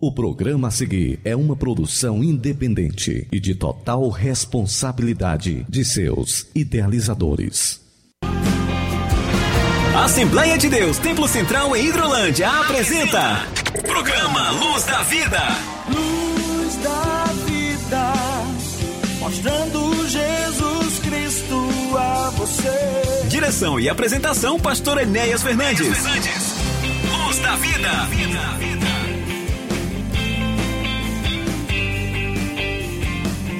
O programa a seguir é uma produção independente e de total responsabilidade de seus idealizadores. Assembleia de Deus, Templo Central em Hidrolândia apresenta Programa Luz da Vida. Luz da vida, mostrando Jesus Cristo a você. Direção e apresentação, Pastor Enéas Fernandes. Luz da Vida.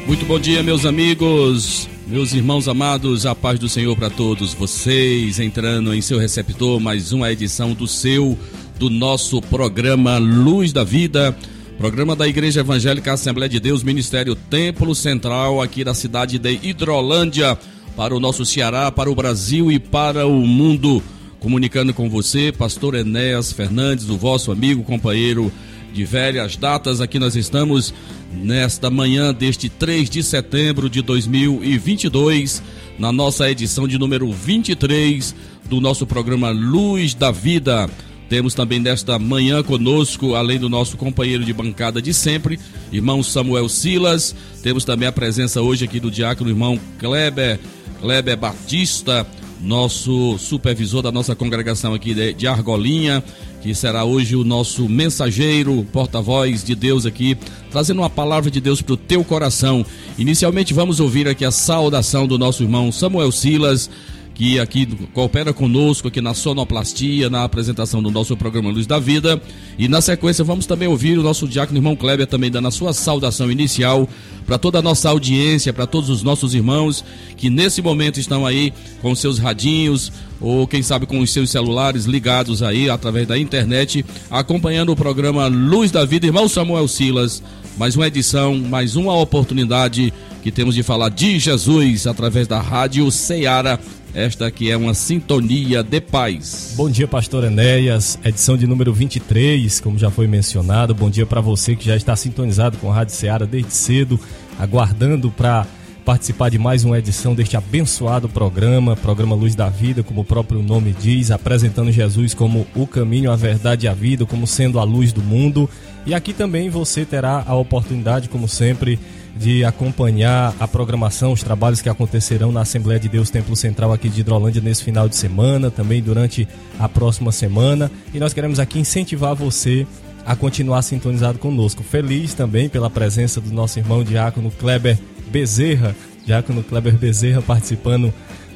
Muito bom dia, meus amigos, meus irmãos amados, a paz do Senhor para todos vocês, entrando em seu receptor, mais uma edição do seu, do nosso programa Luz da Vida, programa da Igreja Evangélica Assembleia de Deus, Ministério Templo Central, aqui da cidade de Hidrolândia, para o nosso Ceará, para o Brasil e para o mundo. Comunicando com você, Pastor Enéas Fernandes, o vosso amigo, companheiro de velhas datas, aqui nós estamos nesta manhã deste 3 de setembro de 2022, na nossa edição de número 23 do nosso programa Luz da Vida. Temos também nesta manhã conosco, além do nosso companheiro de bancada de sempre, irmão Samuel Silas. Temos também a presença hoje aqui do diácono irmão Kleber, Kleber Batista, nosso supervisor da nossa congregação aqui de, de Argolinha que será hoje o nosso mensageiro, porta-voz de Deus aqui, trazendo uma palavra de Deus para o teu coração. Inicialmente vamos ouvir aqui a saudação do nosso irmão Samuel Silas, que aqui coopera conosco aqui na sonoplastia, na apresentação do nosso programa Luz da Vida. E na sequência vamos também ouvir o nosso diácono irmão Kleber também dando a sua saudação inicial para toda a nossa audiência, para todos os nossos irmãos que nesse momento estão aí com seus radinhos ou quem sabe com os seus celulares ligados aí através da internet, acompanhando o programa Luz da Vida. Irmão Samuel Silas, mais uma edição, mais uma oportunidade que temos de falar de Jesus através da Rádio Ceará esta que é uma sintonia de paz. Bom dia, pastor Enéas, edição de número 23, como já foi mencionado. Bom dia para você que já está sintonizado com a Rádio Ceará desde cedo, aguardando para participar de mais uma edição deste abençoado programa, programa Luz da Vida, como o próprio nome diz, apresentando Jesus como o caminho, a verdade e a vida, como sendo a luz do mundo. E aqui também você terá a oportunidade, como sempre, de acompanhar a programação, os trabalhos que acontecerão na Assembleia de Deus Templo Central aqui de Hidrolândia nesse final de semana, também durante a próxima semana. E nós queremos aqui incentivar você a continuar sintonizado conosco. Feliz também pela presença do nosso irmão Diácono Kleber Bezerra, Diácono Kleber Bezerra participando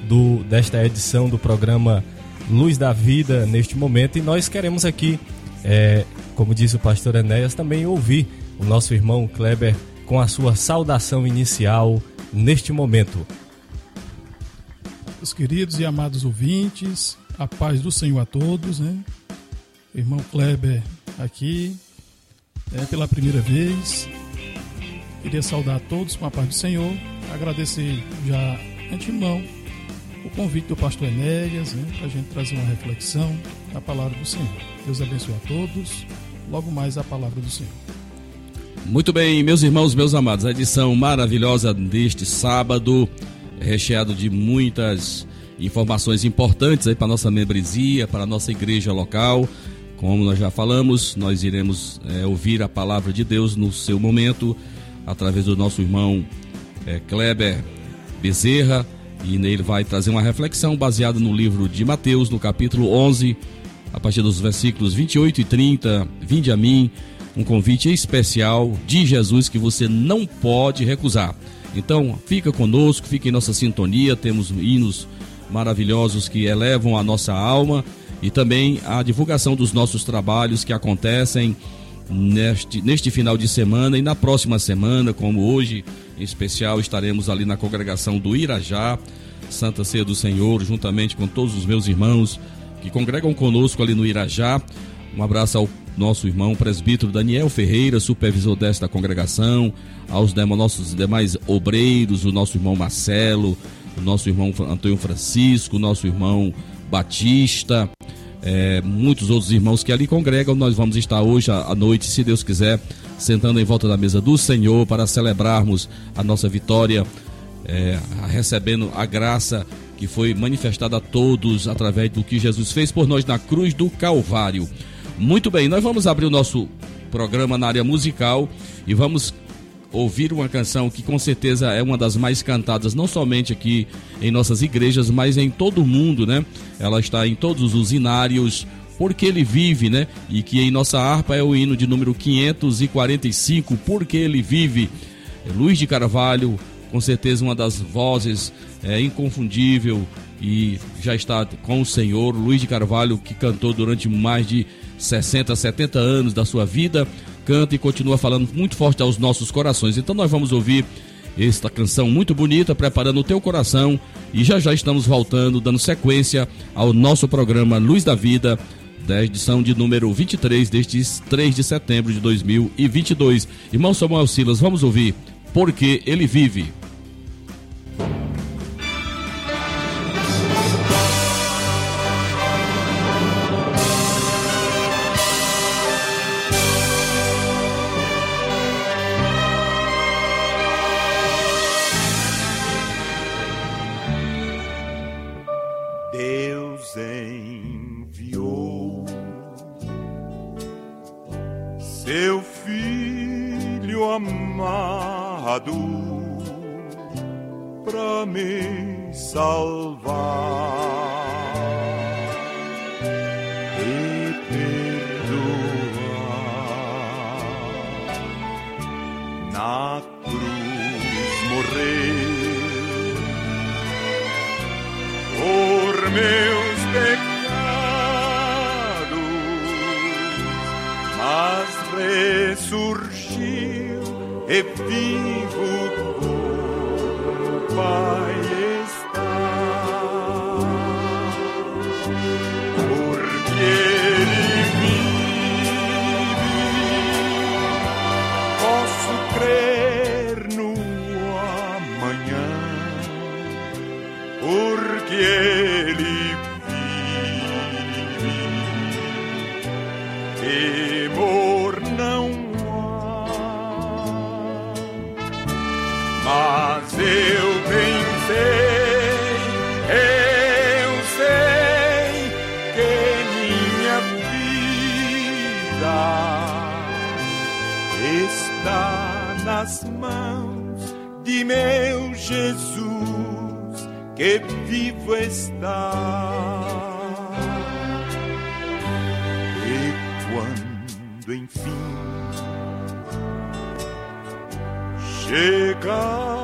do, desta edição do programa Luz da Vida neste momento. E nós queremos aqui, é, como disse o pastor Enéas, também ouvir o nosso irmão Kleber com a sua saudação inicial neste momento. Os queridos e amados ouvintes, a paz do Senhor a todos, né? Irmão Kleber aqui, é pela primeira vez. Queria saudar a todos com a paz do Senhor, agradecer já antemão o convite do pastor Enéas, né, para a gente trazer uma reflexão da palavra do Senhor. Deus abençoe a todos. Logo mais a palavra do Senhor. Muito bem, meus irmãos, meus amados, a edição maravilhosa deste sábado, recheado de muitas informações importantes aí para nossa membresia, para nossa igreja local. Como nós já falamos, nós iremos é, ouvir a palavra de Deus no seu momento, através do nosso irmão é, Kleber Bezerra, e nele vai trazer uma reflexão baseada no livro de Mateus, no capítulo 11, a partir dos versículos 28 e 30. Vinde a mim um convite especial de Jesus que você não pode recusar. Então, fica conosco, fique em nossa sintonia, temos hinos maravilhosos que elevam a nossa alma e também a divulgação dos nossos trabalhos que acontecem neste, neste final de semana e na próxima semana, como hoje em especial, estaremos ali na congregação do Irajá, Santa Ceia do Senhor, juntamente com todos os meus irmãos que congregam conosco ali no Irajá. Um abraço ao nosso irmão presbítero Daniel Ferreira, supervisor desta congregação, aos demais, nossos demais obreiros, o nosso irmão Marcelo, o nosso irmão Antônio Francisco, o nosso irmão Batista, é, muitos outros irmãos que ali congregam. Nós vamos estar hoje à noite, se Deus quiser, sentando em volta da mesa do Senhor para celebrarmos a nossa vitória, é, recebendo a graça que foi manifestada a todos através do que Jesus fez por nós na cruz do Calvário. Muito bem, nós vamos abrir o nosso programa na área musical e vamos ouvir uma canção que com certeza é uma das mais cantadas, não somente aqui em nossas igrejas, mas em todo o mundo, né? Ela está em todos os inários, porque ele vive, né? E que em nossa harpa é o hino de número 545, porque ele vive. Luiz de Carvalho, com certeza uma das vozes é, inconfundível e já está com o Senhor. Luiz de Carvalho, que cantou durante mais de 60, 70 anos da sua vida, canta e continua falando muito forte aos nossos corações. Então nós vamos ouvir esta canção muito bonita, preparando o teu coração e já já estamos voltando, dando sequência ao nosso programa Luz da Vida, da edição de número 23 deste 3 de setembro de 2022. Irmão Samuel Silas, vamos ouvir Porque Ele Vive. Jesus, que vivo está. E quando enfim chegar.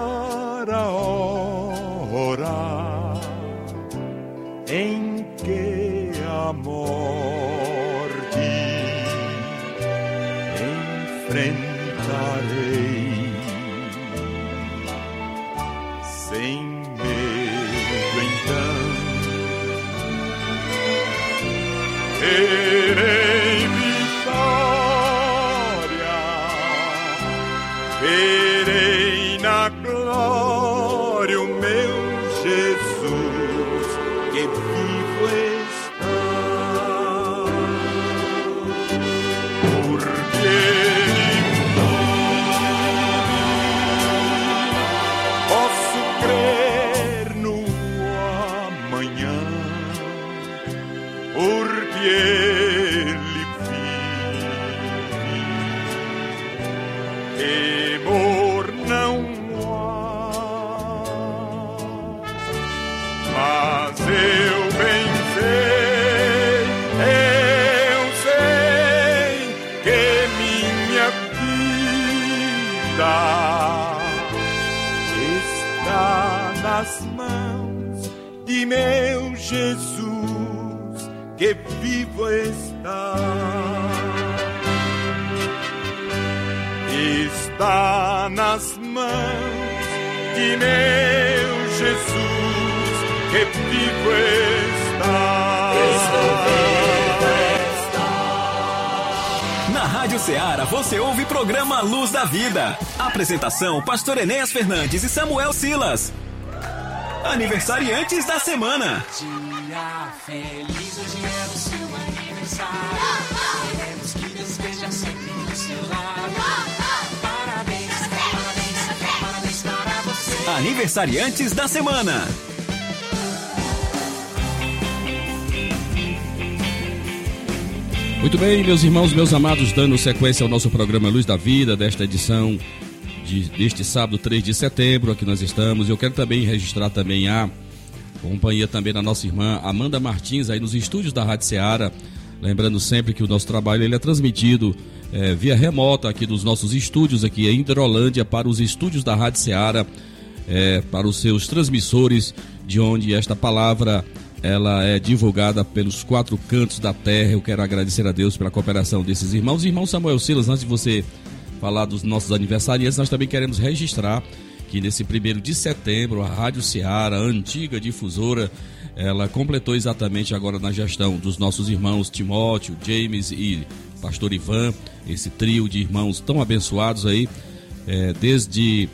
Apresentação: Pastor Enéas Fernandes e Samuel Silas. Aniversariantes da semana. Dia feliz, hoje é o seu aniversário. Queremos que Deus esteja sempre do seu lado. Parabéns, parabéns, parabéns para você. Aniversariantes da semana. Muito bem, meus irmãos, meus amados, dando sequência ao nosso programa Luz da Vida, desta edição de, deste sábado, 3 de setembro, aqui nós estamos. Eu quero também registrar também a companhia também da nossa irmã Amanda Martins, aí nos estúdios da Rádio Ceará. Lembrando sempre que o nosso trabalho ele é transmitido é, via remota aqui dos nossos estúdios aqui em Hidrolândia para os estúdios da Rádio Ceará, é, para os seus transmissores, de onde esta palavra ela é divulgada pelos quatro cantos da terra. Eu quero agradecer a Deus pela cooperação desses irmãos. Irmão Samuel Silas, antes de você falar dos nossos aniversariantes, nós também queremos registrar que nesse primeiro de setembro, a Rádio Ceará, antiga difusora, ela completou exatamente agora na gestão dos nossos irmãos Timóteo, James e Pastor Ivan, esse trio de irmãos tão abençoados aí, é, desde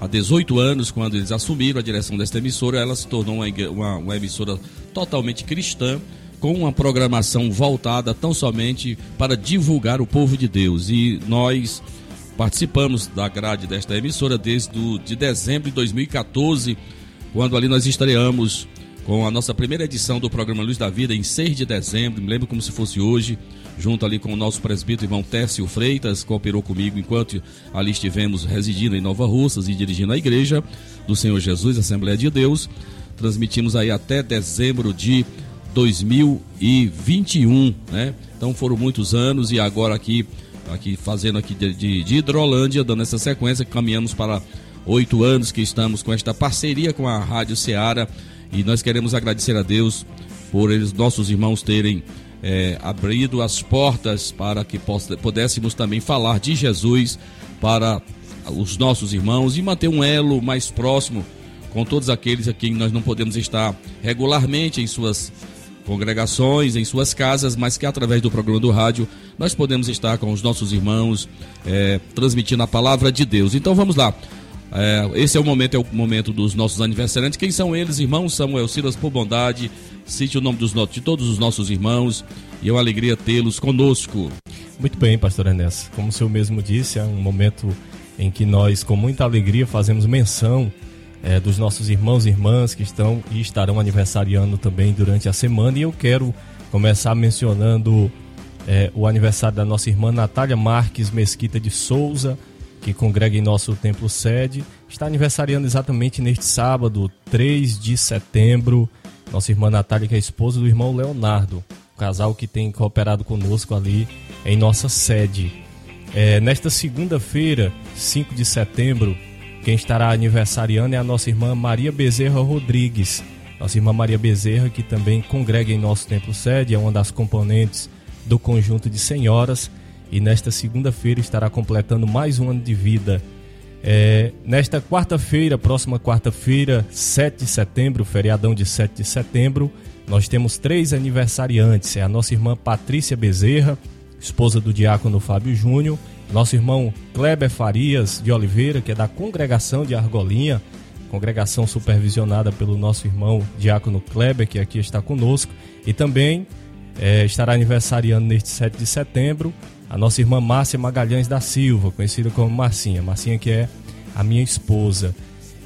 há 18 anos, quando eles assumiram a direção desta emissora, ela se tornou uma, uma, uma emissora totalmente cristã, com uma programação voltada tão somente para divulgar o povo de Deus. E nós participamos da grade desta emissora desde do, de dezembro de 2014, quando ali nós estreamos com a nossa primeira edição do programa Luz da Vida em 6 de dezembro, me lembro como se fosse hoje, junto ali com o nosso presbítero irmão Técio Freitas, cooperou comigo enquanto ali estivemos residindo em Nova Russas e dirigindo a igreja do Senhor Jesus, Assembleia de Deus. Transmitimos aí até dezembro de 2021, né? Então foram muitos anos e agora aqui, aqui fazendo aqui de, de, de Hidrolândia, dando essa sequência, caminhamos para oito anos que estamos com esta parceria com a Rádio Ceará e nós queremos agradecer a Deus por eles, nossos irmãos terem é, abrido as portas para que pudéssemos também falar de Jesus para os nossos irmãos e manter um elo mais próximo com todos aqueles a quem nós não podemos estar regularmente em suas congregações, em suas casas, mas que através do programa do rádio nós podemos estar com os nossos irmãos é, transmitindo a palavra de Deus. Então vamos lá. É, esse é o momento, é o momento dos nossos aniversariantes. Quem são eles, irmãos? Samuel Silas, por bondade, cite o nome dos, de todos os nossos irmãos e é uma alegria tê-los conosco. Muito bem, pastor Enes. Como o senhor mesmo disse, é um momento em que nós, com muita alegria, fazemos menção é, dos nossos irmãos e irmãs que estão e estarão aniversariando também durante a semana. E eu quero começar mencionando é, o aniversário da nossa irmã Natália Marques Mesquita de Souza, que congrega em nosso templo sede. Está aniversariando exatamente neste sábado, 3 de setembro. Nossa irmã Natália, que é esposa do irmão Leonardo, o casal que tem cooperado conosco ali em nossa sede. É, nesta segunda-feira, 5 de setembro, quem estará aniversariando é a nossa irmã Maria Bezerra Rodrigues. Nossa irmã Maria Bezerra, que também congrega em nosso templo sede, é uma das componentes do conjunto de senhoras e nesta segunda-feira estará completando mais um ano de vida. É, nesta quarta-feira, próxima quarta-feira, 7 de setembro, feriadão de 7 de setembro, nós temos três aniversariantes. É a nossa irmã Patrícia Bezerra, esposa do diácono Fábio Júnior, nosso irmão Kleber Farias de Oliveira, que é da congregação de Argolinha, congregação supervisionada pelo nosso irmão Diácono Kleber, que aqui está conosco, e também é, estará aniversariando neste 7 de setembro a nossa irmã Márcia Magalhães da Silva, conhecida como Marcinha, Marcinha que é a minha esposa.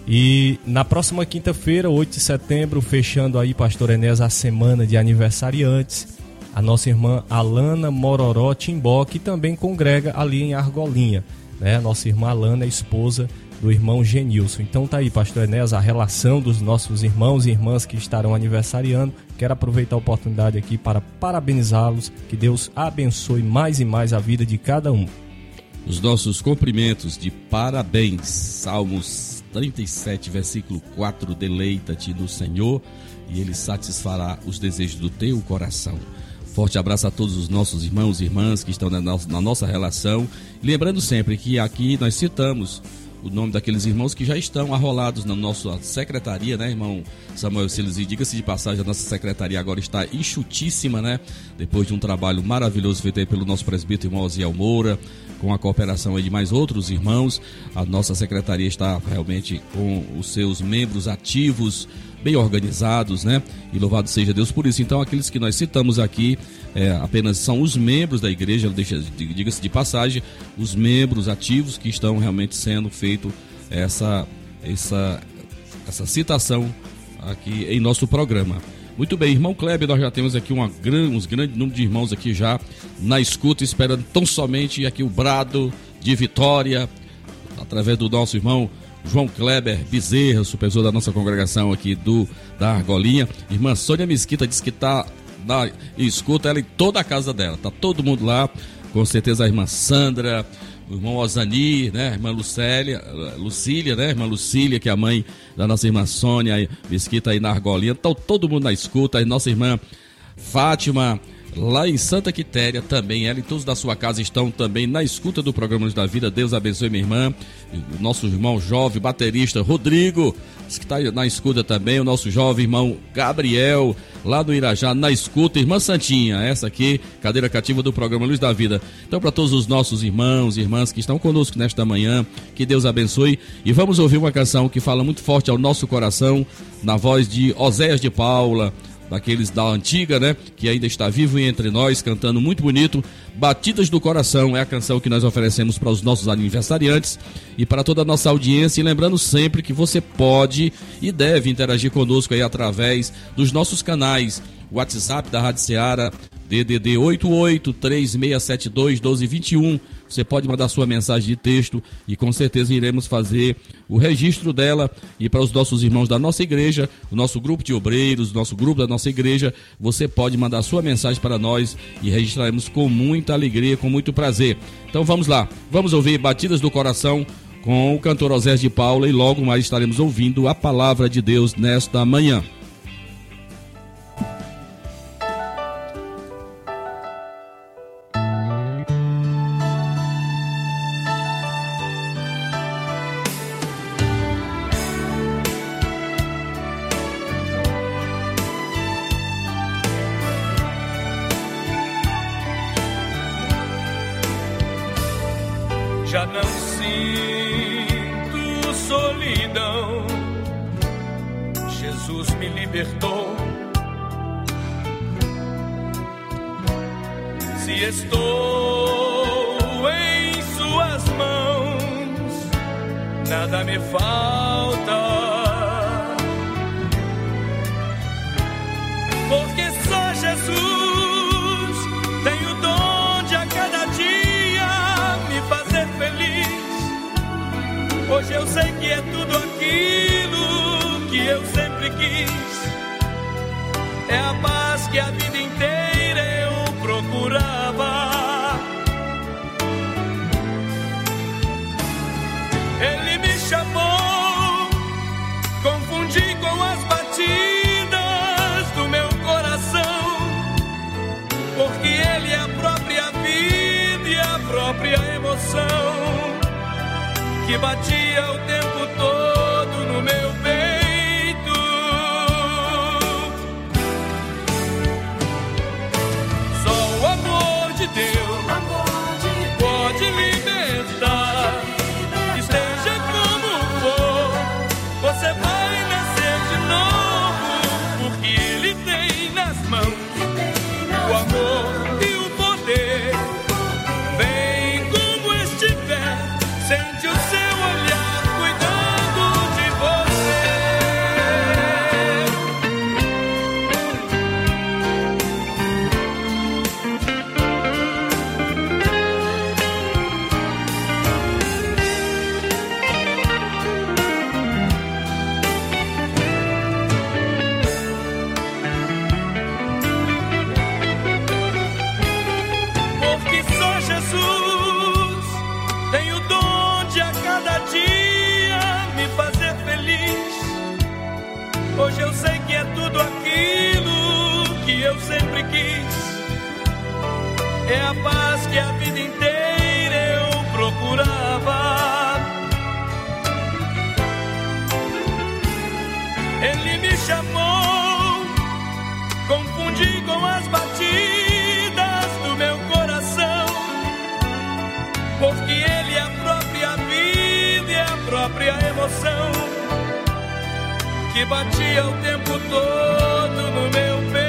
E na próxima quinta-feira, 8 de setembro, fechando aí, Pastor Enéas, a semana de aniversariantes, a nossa irmã Alana Mororó Timbó, que também congrega ali em Argolinha. Né? A nossa irmã Alana é esposa do irmão Genilson. Então tá aí, pastor Enéas, a relação dos nossos irmãos e irmãs que estarão aniversariando. Quero aproveitar a oportunidade aqui para parabenizá-los. Que Deus abençoe mais e mais a vida de cada um. Os nossos cumprimentos de parabéns. Salmos 37, versículo 4: Deleita-te no Senhor e Ele satisfará os desejos do teu coração. Forte abraço a todos os nossos irmãos e irmãs que estão na nossa, relação. Lembrando sempre que aqui nós citamos o nome daqueles irmãos que já estão arrolados na nossa secretaria, né, irmão Samuel Silas? E diga-se de passagem, a nossa secretaria agora está enxutíssima, né? Depois de um trabalho maravilhoso feito aí pelo nosso presbítero irmão Osiel Moura, com a cooperação aí de mais outros irmãos, a nossa secretaria está realmente com os seus membros ativos, bem organizados, né? E louvado seja Deus por isso. Então, aqueles que nós citamos aqui é, apenas são os membros da igreja, diga-se de passagem, os membros ativos que estão realmente sendo feito essa, essa, essa citação aqui em nosso programa. Muito bem, irmão Kleber, nós já temos aqui uma gran, uns grandes número de irmãos aqui já na escuta, esperando tão somente aqui o brado de vitória, através do nosso irmão João Kleber Bezerra, supervisor da nossa congregação aqui do da Argolinha. Irmã Sônia Mesquita disse que está na escuta ela em toda a casa dela, tá todo mundo lá, com certeza a irmã Sandra, o irmão Osani, né, a irmã Lucélia, Lucília, né, a irmã Lucília, que é a mãe da nossa irmã Sônia Mesquita aí na Argolinha, então todo mundo na escuta, a nossa irmã Fátima, lá em Santa Quitéria também. Ela e todos da sua casa estão também na escuta do programa Luz da Vida. Deus abençoe minha irmã, nosso irmão jovem baterista Rodrigo, que está na escuta também, o nosso jovem irmão Gabriel, lá do Irajá, na escuta, irmã Santinha, essa aqui, cadeira cativa do programa Luz da Vida. Então, para todos os nossos irmãos e irmãs que estão conosco nesta manhã, que Deus abençoe. E vamos ouvir uma canção que fala muito forte ao nosso coração, na voz de Oséias de Paula daqueles da antiga, né? Que ainda está vivo entre nós, cantando muito bonito. Batidas do Coração é a canção que nós oferecemos para os nossos aniversariantes e para toda a nossa audiência. E lembrando sempre que você pode e deve interagir conosco aí através dos nossos canais. WhatsApp da Rádio Ceará, DDD 883672 1221 você pode mandar sua mensagem de texto e com certeza iremos fazer o registro dela e para os nossos irmãos da nossa igreja, o nosso grupo de obreiros, o nosso grupo da nossa igreja, você pode mandar sua mensagem para nós e registraremos com muita alegria, com muito prazer. Então vamos lá, vamos ouvir Batidas do Coração com o cantor Osés de Paula e logo mais estaremos ouvindo a palavra de Deus nesta manhã. Solidão. Jesus me libertou. Se estou em Suas mãos, nada me falta. Porque Hoje eu sei que é tudo aquilo que eu sempre quis. É a paz que a vida inteira eu procurava. Ele me chamou, confundi com as batidas do meu coração, porque Ele é a própria vida e a própria emoção que batia o tempo Jesus tem o dom de a cada dia me fazer feliz. Hoje eu sei que é tudo aquilo que eu sempre quis. É a paz que a vida inteira eu procurava. Ele me chamou, confundi com as batidas emoção que batia o tempo todo no meu peito.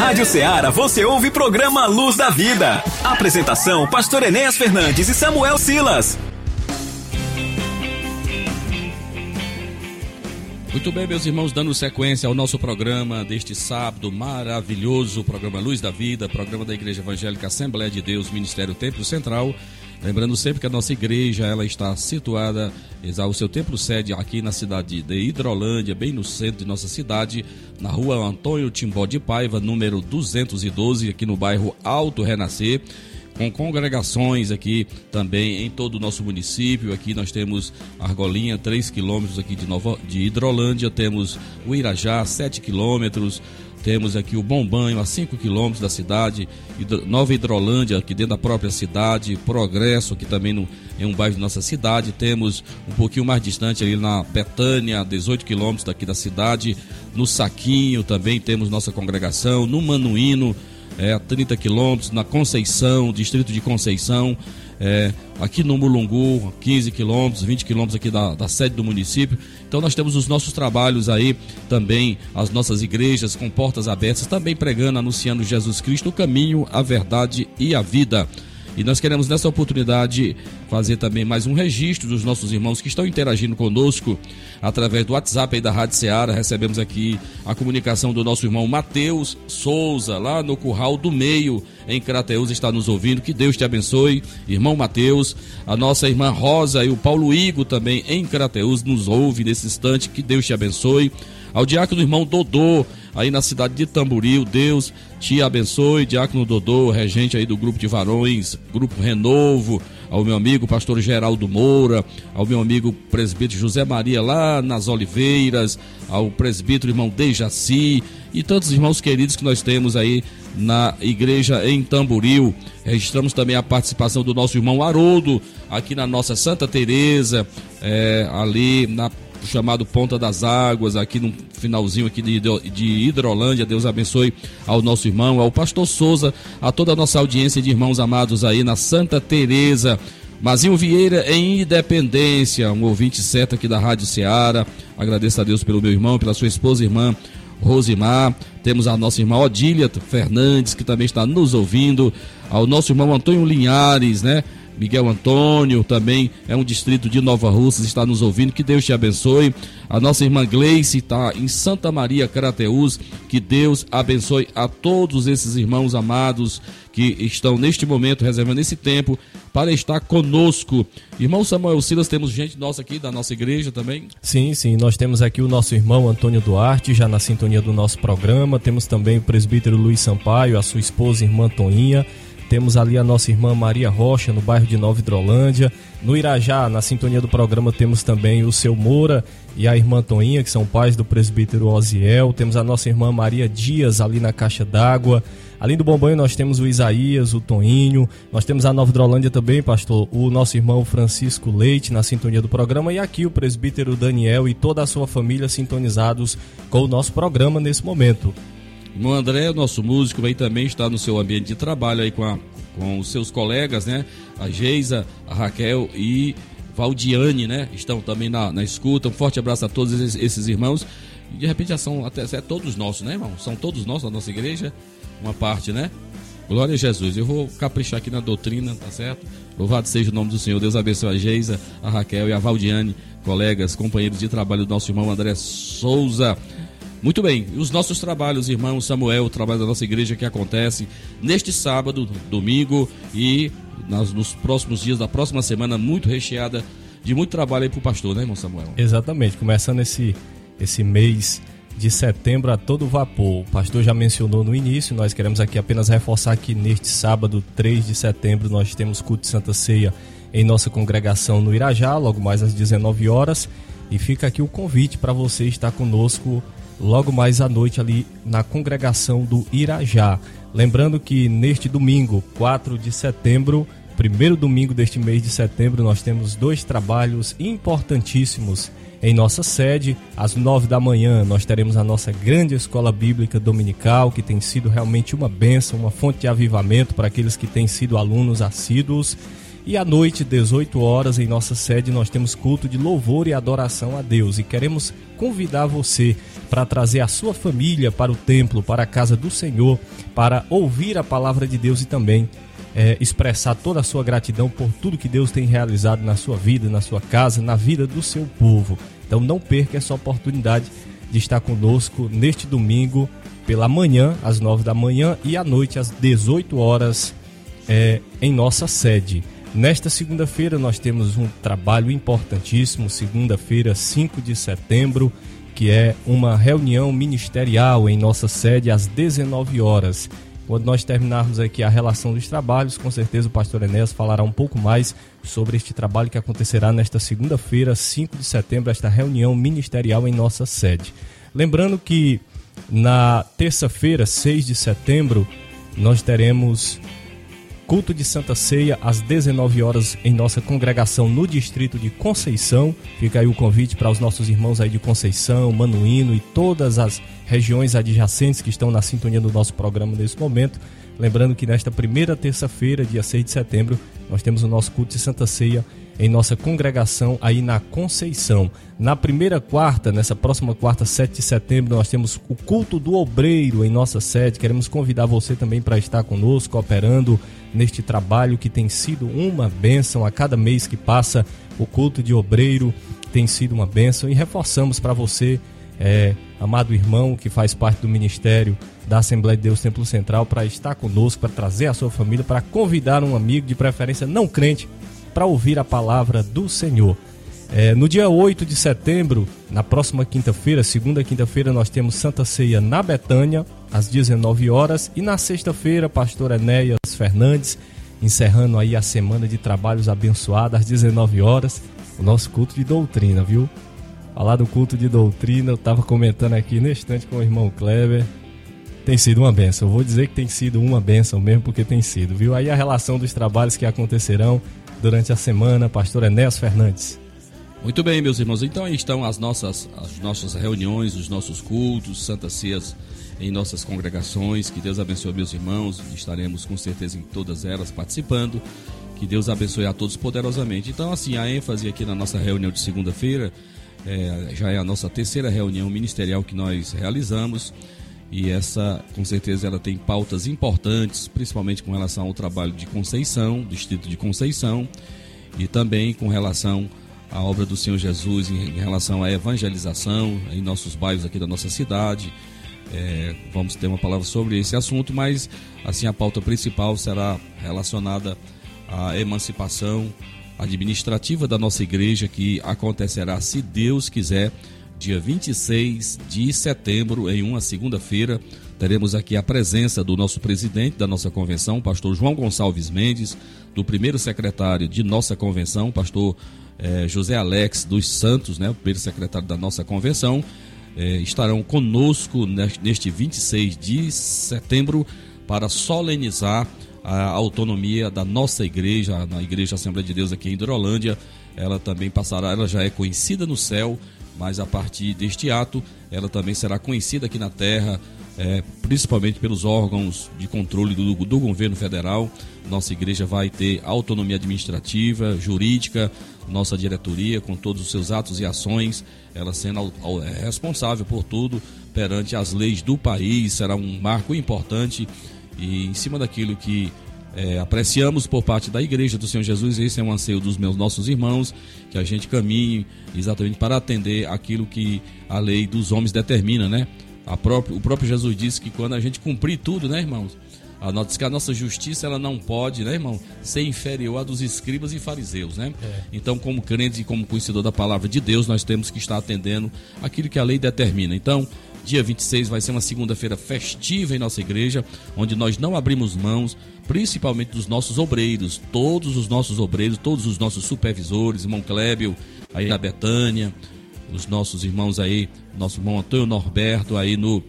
Rádio Ceará você ouve programa Luz da Vida. Apresentação: Pastor Enéas Fernandes e Samuel Silas. Muito bem, meus irmãos, dando sequência ao nosso programa deste sábado maravilhoso, programa Luz da Vida, programa da Igreja Evangélica Assembleia de Deus, Ministério Templo Central. Lembrando sempre que a nossa igreja ela está situada, o seu templo sede aqui na cidade de Hidrolândia, bem no centro de nossa cidade, na rua Antônio Timbó de Paiva, número 212, aqui no bairro Alto Renascer com congregações aqui também em todo o nosso município. Aqui nós temos Argolinha, 3 quilômetros aqui de, Nova, de Hidrolândia, temos o Irajá, 7 quilômetros, temos aqui o Bom Banho, a 5 quilômetros da cidade, Nova Hidrolândia, aqui dentro da própria cidade, Progresso, aqui também no, em um bairro de nossa cidade. Temos um pouquinho mais distante ali na Petânia, 18 quilômetros daqui da cidade. No Saquinho também temos nossa congregação. No Manuíno, é, a 30 quilômetros. Na Conceição, distrito de Conceição. É, aqui no Mulungu, 15 quilômetros, 20 quilômetros aqui da, da sede do município. Então nós temos os nossos trabalhos aí, também as nossas igrejas com portas abertas, também pregando, anunciando Jesus Cristo, o caminho, a verdade e a vida. E nós queremos nessa oportunidade fazer também mais um registro dos nossos irmãos que estão interagindo conosco através do WhatsApp aí da Rádio Ceará. Recebemos aqui a comunicação do nosso irmão Matheus Souza, lá no Curral do Meio, em Crateus, está nos ouvindo. Que Deus te abençoe, irmão Matheus. A nossa irmã Rosa e o Paulo Igo também em Crateus nos ouve nesse instante. Que Deus te abençoe. Ao diácono irmão Dodô, aí na cidade de Tamboril. Deus te abençoe, Diácono Dodô, regente aí do grupo de varões, grupo Renovo, ao meu amigo pastor Geraldo Moura, ao meu amigo presbítero José Maria lá nas Oliveiras, ao presbítero irmão Dejaci. E tantos irmãos queridos que nós temos aí na igreja em Tamboril. Registramos também a participação do nosso irmão Haroldo aqui na nossa Santa Teresa, é, ali na chamado Ponta das Águas, aqui no finalzinho aqui de, de Hidrolândia. Deus abençoe ao nosso irmão, ao pastor Souza, a toda a nossa audiência de irmãos amados aí na Santa Teresa. Mazinho Vieira em Independência, um ouvinte certo aqui da Rádio Ceará. Agradeço a Deus pelo meu irmão, pela sua esposa e irmã Rosimar. Temos a nossa irmã Odília Fernandes, que também está nos ouvindo. Ao nosso irmão Antônio Linhares, né? Miguel Antônio também é um distrito de Nova Russas, está nos ouvindo. Que Deus te abençoe. A nossa irmã Gleice está em Santa Maria, Carateus. Que Deus abençoe a todos esses irmãos amados que estão neste momento reservando esse tempo para estar conosco. Irmão Samuel Silas, temos gente nossa aqui da nossa igreja também? Sim, sim, nós temos aqui o nosso irmão Antônio Duarte, já na sintonia do nosso programa. Temos também o presbítero Luiz Sampaio, a sua esposa, irmã Toninha. Temos ali a nossa irmã Maria Rocha, no bairro de Nova Hidrolândia. No Irajá, na sintonia do programa, temos também o seu Moura e a irmã Toinha, que são pais do presbítero Oziel. Temos a nossa irmã Maria Dias ali na Caixa d'Água. Além do Bombonho, nós temos o Isaías, o Toinho. Nós temos a Nova Hidrolândia também, pastor, o nosso irmão Francisco Leite na sintonia do programa. E aqui o presbítero Daniel e toda a sua família sintonizados com o nosso programa nesse momento. O André, nosso músico, aí também está no seu ambiente de trabalho aí com, a, com os seus colegas, né? A Geisa, a Raquel e Valdiane, né? Estão também na, na escuta. Um forte abraço a todos esses, esses irmãos. De repente já são até é todos nossos, né, irmão? São todos nossos da nossa igreja. Uma parte, né? Glória a Jesus. Eu vou caprichar aqui na doutrina, tá certo? Louvado seja o nome do Senhor. Deus abençoe a Geisa, a Raquel e a Valdiane, colegas, companheiros de trabalho do nosso irmão André Souza. Muito bem, os nossos trabalhos, irmão Samuel, o trabalho da nossa igreja que acontece neste sábado, domingo e nas, nos próximos dias da próxima semana, muito recheada de muito trabalho aí pro pastor, né, irmão Samuel? Exatamente, começando esse, esse mês de setembro a todo vapor. O pastor já mencionou no início, nós queremos aqui apenas reforçar que neste sábado, 3 de setembro, nós temos culto de Santa Ceia em nossa congregação no Irajá, logo mais às 19 horas. E fica aqui o convite para você estar conosco logo mais à noite ali na congregação do Irajá. Lembrando que neste domingo, 4 de setembro, primeiro domingo deste mês de setembro, nós temos dois trabalhos importantíssimos em nossa sede. Às nove da manhã, nós teremos a nossa grande escola bíblica dominical, que tem sido realmente uma bênção, uma fonte de avivamento para aqueles que têm sido alunos assíduos. E à noite, 18 horas, em nossa sede, nós temos culto de louvor e adoração a Deus. E queremos convidar você para trazer a sua família para o templo, para a casa do Senhor, para ouvir a palavra de Deus e também é, expressar toda a sua gratidão por tudo que Deus tem realizado na sua vida, na sua casa, na vida do seu povo. Então não perca essa oportunidade de estar conosco neste domingo, pela manhã, às 9 da manhã, e à noite, às 18 horas, é, em nossa sede. Nesta segunda-feira, nós temos um trabalho importantíssimo, segunda-feira, 5 de setembro, que é uma reunião ministerial em nossa sede às 19 horas. Quando nós terminarmos aqui a relação dos trabalhos, com certeza o pastor Enéas falará um pouco mais sobre este trabalho que acontecerá nesta segunda-feira, 5 de setembro, esta reunião ministerial em nossa sede. Lembrando que na terça-feira, 6 de setembro, nós teremos culto de Santa Ceia às 19 horas em nossa congregação no distrito de Conceição. Fica aí o convite para os nossos irmãos aí de Conceição, Manuíno e todas as regiões adjacentes que estão na sintonia do nosso programa nesse momento. Lembrando que nesta primeira terça-feira, dia 6 de setembro, nós temos o nosso culto de Santa Ceia em nossa congregação aí na Conceição. Na primeira quarta, nessa próxima quarta, 7 de setembro, nós temos o culto do obreiro em nossa sede. Queremos convidar você também para estar conosco, operando neste trabalho que tem sido uma bênção a cada mês que passa. O culto de obreiro tem sido uma bênção e reforçamos para você é, amado irmão que faz parte do ministério da Assembleia de Deus Templo Central, para estar conosco, para trazer a sua família, para convidar um amigo, de preferência não crente, para ouvir a palavra do Senhor. É, no dia 8 de setembro, na próxima quinta-feira, segunda quinta-feira, nós temos Santa Ceia na Betânia, às 19 horas. E na sexta-feira, pastor Enéas Fernandes, encerrando aí a semana de trabalhos abençoada, às 19 horas, o nosso culto de doutrina, viu? Falar do culto de doutrina, eu estava comentando aqui no instante com o irmão Kleber. Tem sido uma benção. Eu vou dizer que tem sido uma benção mesmo, porque tem sido, viu? Aí a relação dos trabalhos que acontecerão durante a semana, pastor Enéas Fernandes. Muito bem, meus irmãos. Então aí estão as nossas, as nossas reuniões, os nossos cultos, Santas Cias em nossas congregações. Que Deus abençoe meus irmãos. Estaremos com certeza em todas elas participando. Que Deus abençoe a todos poderosamente. Então, assim, a ênfase aqui na nossa reunião de segunda-feira é, já é a nossa terceira reunião ministerial que nós realizamos. E essa, com certeza, ela tem pautas importantes, principalmente com relação ao trabalho de Conceição, distrito de Conceição, e também com relação à obra do Senhor Jesus em, em relação à evangelização em nossos bairros aqui da nossa cidade. É, vamos ter uma palavra sobre esse assunto, mas assim a pauta principal será relacionada à emancipação administrativa da nossa igreja que acontecerá, se Deus quiser, dia 26 de setembro, em uma segunda-feira. Teremos aqui a presença do nosso presidente da nossa convenção, pastor João Gonçalves Mendes, do primeiro secretário de nossa convenção, pastor eh, José Alex dos Santos, né, o primeiro secretário da nossa convenção. Eh, estarão conosco neste 26 de setembro para solenizar a autonomia da nossa igreja, na Igreja Assembleia de Deus aqui em Hidrolândia. Ela também passará, ela já é conhecida no céu, mas a partir deste ato, ela também será conhecida aqui na terra, é, principalmente pelos órgãos de controle do, do governo federal. Nossa igreja vai ter autonomia administrativa, jurídica, nossa diretoria, com todos os seus atos e ações, ela sendo é, responsável por tudo perante as leis do país, será um marco importante e em cima daquilo que é, apreciamos por parte da Igreja do Senhor Jesus, esse é um anseio dos meus nossos irmãos, que a gente caminhe exatamente para atender aquilo que a lei dos homens determina, né? O próprio Jesus disse que quando a gente cumprir tudo, né, irmãos? A nossa, que a nossa justiça ela não pode, né, irmão, ser inferior à dos escribas e fariseus, né? É. Então, como crentes e como conhecedor da palavra de Deus, nós temos que estar atendendo aquilo que a lei determina. Então, Dia 26 vai ser uma segunda-feira festiva em nossa igreja, onde nós não abrimos mãos, principalmente dos nossos obreiros, todos os nossos obreiros, todos os nossos supervisores, irmão Clébio, aí na Betânia, os nossos irmãos aí, nosso irmão Antônio Norberto aí no,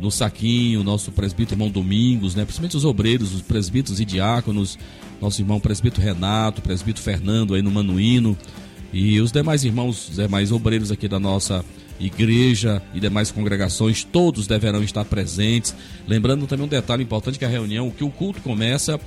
no Saquinho, nosso presbítero irmão Domingos, né? principalmente os obreiros, os presbíteros e diáconos, nosso irmão presbítero Renato, presbítero Fernando aí no Manuíno, e os demais irmãos, os demais obreiros aqui da nossa igreja e demais congregações, todos deverão estar presentes. Lembrando também um detalhe importante que a reunião, que o culto começa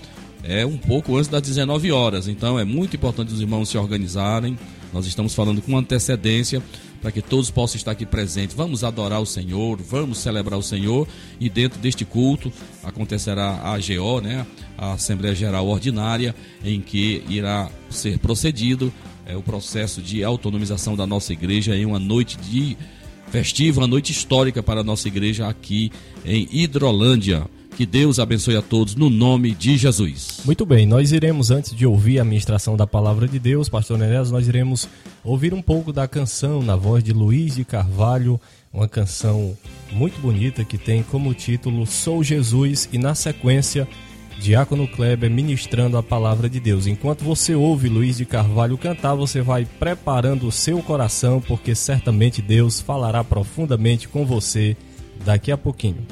é um pouco antes das 19 horas. Então é muito importante os irmãos se organizarem. Nós estamos falando com antecedência para que todos possam estar aqui presentes. Vamos adorar o Senhor, vamos celebrar o Senhor e dentro deste culto acontecerá a AGO, né, a Assembleia Geral Ordinária, em que irá ser procedido é, o processo de autonomização da nossa igreja em uma noite de festiva, uma noite histórica para a nossa igreja aqui em Hidrolândia. Que Deus abençoe a todos no nome de Jesus. Muito bem, nós iremos, antes de ouvir a ministração da palavra de Deus, pastor Neres, nós iremos ouvir um pouco da canção na voz de Luiz de Carvalho, uma canção muito bonita que tem como título Sou Jesus e na sequência Diácono Kleber ministrando a palavra de Deus. Enquanto você ouve Luiz de Carvalho cantar, você vai preparando o seu coração, porque certamente Deus falará profundamente com você daqui a pouquinho.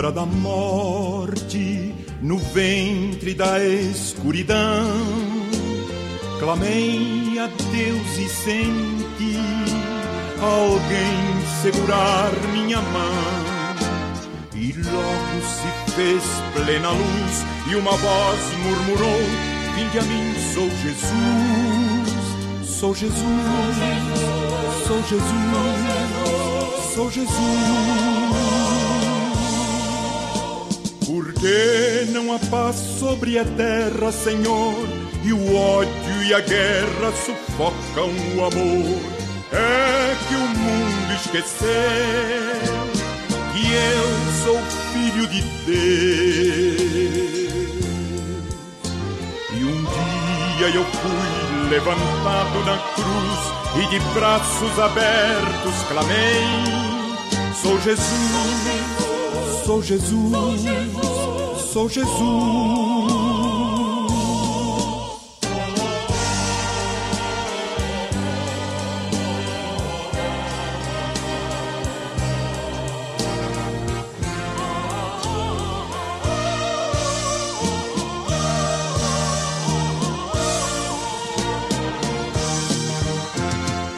Sombra da morte, no ventre da escuridão, clamei a Deus e senti alguém segurar minha mão. E logo se fez plena luz e uma voz murmurou: Vinde a mim, sou Jesus, sou Jesus, sou Jesus, sou Jesus. Porque não há paz sobre a terra, Senhor, e o ódio e a guerra sufocam o amor. É que o mundo esqueceu que eu sou filho de Deus. E um dia eu fui levantado na cruz e de braços abertos clamei: Sou Jesus, sou Jesus, sou Jesus.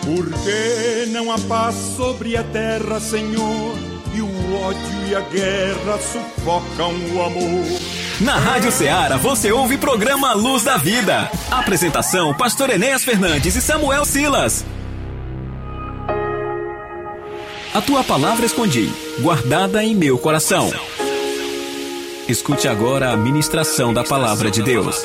Porque não há paz sobre a terra, Senhor, ódio e a guerra sufocam o amor. Na Rádio Ceará você ouve programa Luz da Vida. Apresentação: Pastor Enéas Fernandes e Samuel Silas. A tua palavra escondi, guardada em meu coração. Escute agora a ministração da palavra de Deus.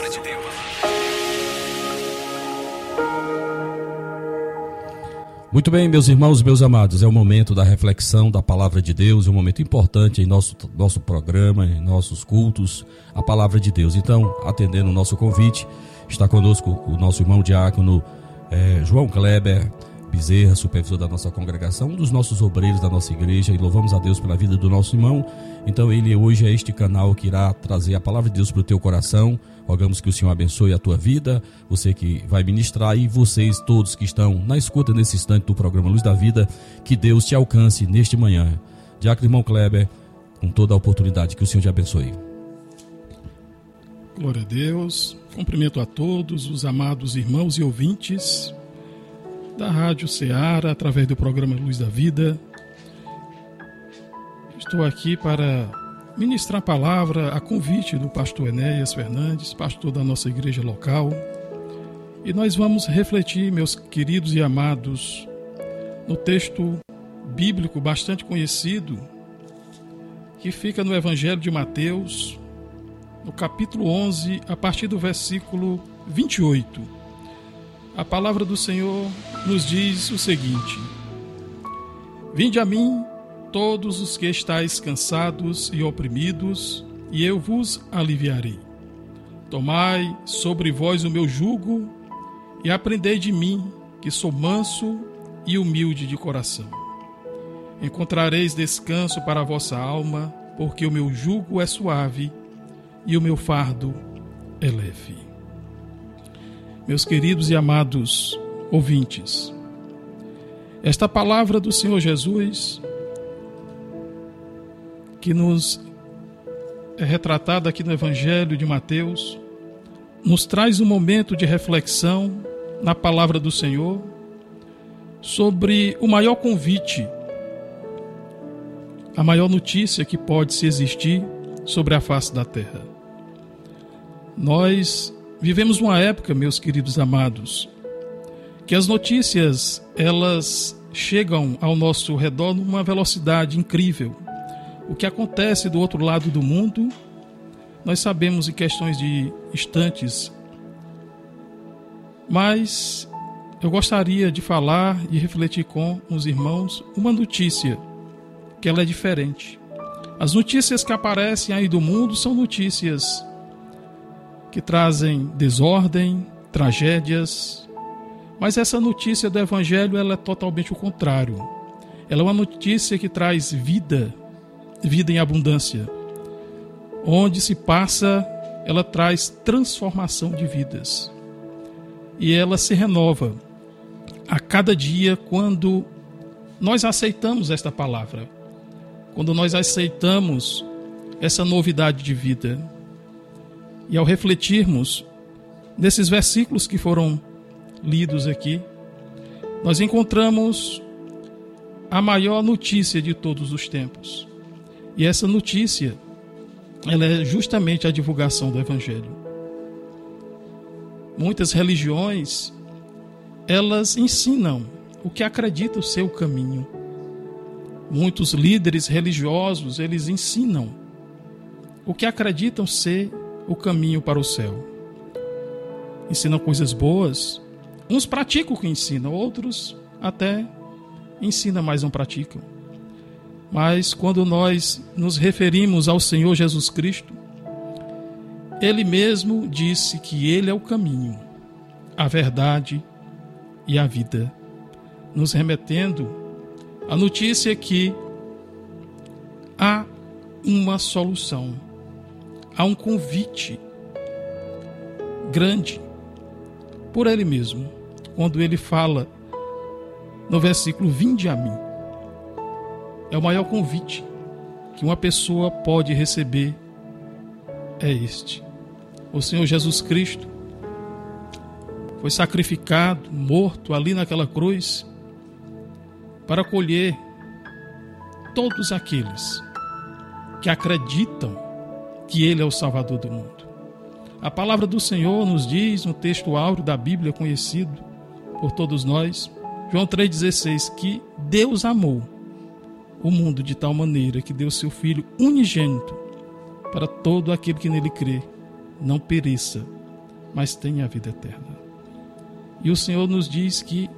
Muito bem, meus irmãos, meus amados, é o momento da reflexão da palavra de Deus, é um momento importante em nosso, nosso programa, em nossos cultos, a palavra de Deus. Então, atendendo o nosso convite, está conosco o nosso irmão diácono eh, João Kleber Bezerra, supervisor da nossa congregação, um dos nossos obreiros da nossa igreja, e louvamos a Deus pela vida do nosso irmão. Então, ele hoje é este canal que irá trazer a palavra de Deus para o teu coração. Rogamos que o Senhor abençoe a tua vida, você que vai ministrar e vocês todos que estão na escuta nesse instante do programa Luz da Vida, que Deus te alcance neste manhã. Diácono irmão Kleber, com toda a oportunidade, que o Senhor te abençoe. Glória a Deus. Cumprimento a todos os amados irmãos e ouvintes da Rádio Ceará, através do programa Luz da Vida. Estou aqui para ministrar a palavra a convite do pastor Enéas Fernandes, pastor da nossa igreja local. E nós vamos refletir, meus queridos e amados, no texto bíblico bastante conhecido, que fica no Evangelho de Mateus, no capítulo 11, a partir do versículo 28. A palavra do Senhor nos diz o seguinte: Vinde a mim, todos os que estáis cansados e oprimidos, e eu vos aliviarei. Tomai sobre vós o meu jugo e aprendei de mim, que sou manso e humilde de coração. Encontrareis descanso para a vossa alma, porque o meu jugo é suave e o meu fardo é leve. Meus queridos e amados ouvintes, Esta palavra do Senhor Jesus, que nos é retratada aqui no Evangelho de Mateus, nos traz um momento de reflexão na palavra do Senhor sobre o maior convite, a maior notícia que pode se existir sobre a face da terra. Nós vivemos uma época, meus queridos amados, que as notícias elas chegam ao nosso redor numa velocidade incrível. O que acontece do outro lado do mundo, nós sabemos em questões de instantes. Mas eu gostaria de falar e refletir com os irmãos uma notícia que ela é diferente. As notícias que aparecem aí do mundo são notícias que trazem desordem, tragédias, mas essa notícia do evangelho ela é totalmente o contrário. Ela é uma notícia que traz vida, vida em abundância. Onde se passa, ela traz transformação de vidas. E ela se renova a cada dia quando nós aceitamos esta palavra. Quando nós aceitamos essa novidade de vida. E ao refletirmos nesses versículos que foram lidos aqui, nós encontramos a maior notícia de todos os tempos. E essa notícia, ela é justamente a divulgação do evangelho. Muitas religiões, elas ensinam o que acreditam ser o caminho. Muitos líderes religiosos, eles ensinam o que acreditam ser o caminho para o céu. Ensinam coisas boas, Uns praticam o que ensinam, outros até ensinam, mas não praticam. Mas quando nós nos referimos ao Senhor Jesus Cristo, Ele mesmo disse que Ele é o caminho, a verdade e a vida, nos remetendo à notícia que há uma solução, há um convite grande por Ele mesmo quando ele fala no versículo: Vinde a mim. É o maior convite que uma pessoa pode receber é este. O Senhor Jesus Cristo foi sacrificado, morto ali naquela cruz para colher todos aqueles que acreditam que Ele é o Salvador do mundo. A palavra do Senhor nos diz no texto áureo da Bíblia conhecido por todos nós. João 3,16: que Deus amou o mundo de tal maneira que deu seu Filho unigênito para todo aquele que nele crê, não pereça, mas tenha a vida eterna. E o Senhor nos diz que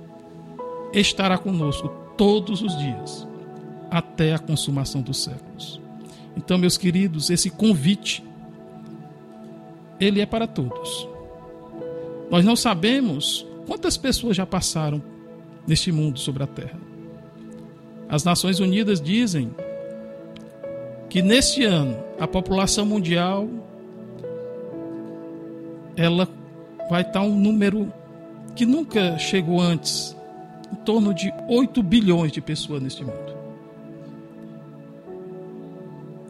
estará conosco todos os dias, até a consumação dos séculos. Então, meus queridos, esse convite, ele é para todos. Nós não sabemos Quantas pessoas já passaram neste mundo sobre a terra? As Nações Unidas dizem que neste ano a população mundial ela vai estar um número que nunca chegou antes, em torno de 8 bilhões de pessoas neste mundo.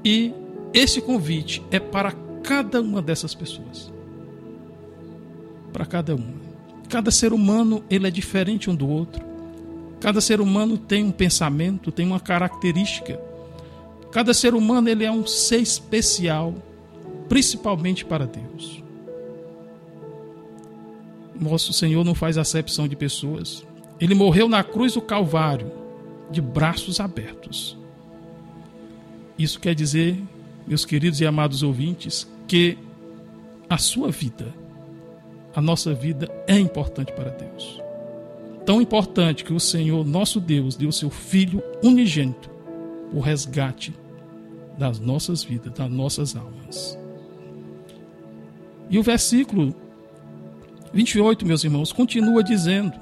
E esse convite é para cada uma dessas pessoas. Para cada uma. Cada ser humano ele é diferente um do outro. Cada ser humano tem um pensamento, tem uma característica. Cada ser humano ele é um ser especial, principalmente para Deus. Nosso Senhor não faz acepção de pessoas. Ele morreu na cruz do Calvário, de braços abertos. Isso quer dizer, meus queridos e amados ouvintes, que a sua vida a nossa vida é importante para Deus. Tão importante que o Senhor, nosso Deus, deu seu Filho unigênito, o resgate das nossas vidas, das nossas almas. E o versículo 28, meus irmãos, continua dizendo: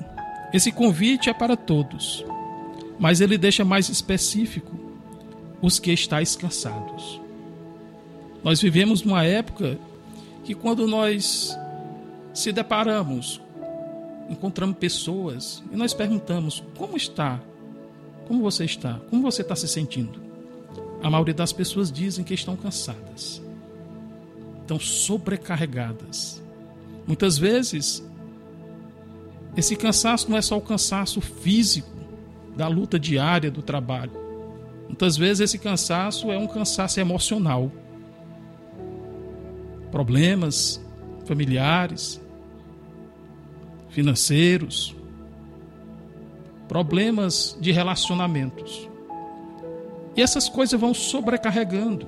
esse convite é para todos, mas ele deixa mais específico os que estáis cansados. Nós vivemos numa época que quando nós se deparamos encontramos pessoas e nós perguntamos: como está? Como você está? Como você está se sentindo? A maioria das pessoas dizem que estão cansadas, estão sobrecarregadas. Muitas vezes, esse cansaço não é só o cansaço físico da luta diária do trabalho. Muitas vezes, esse cansaço é um cansaço emocional. Problemas familiares, financeiros, problemas de relacionamentos. E essas coisas vão sobrecarregando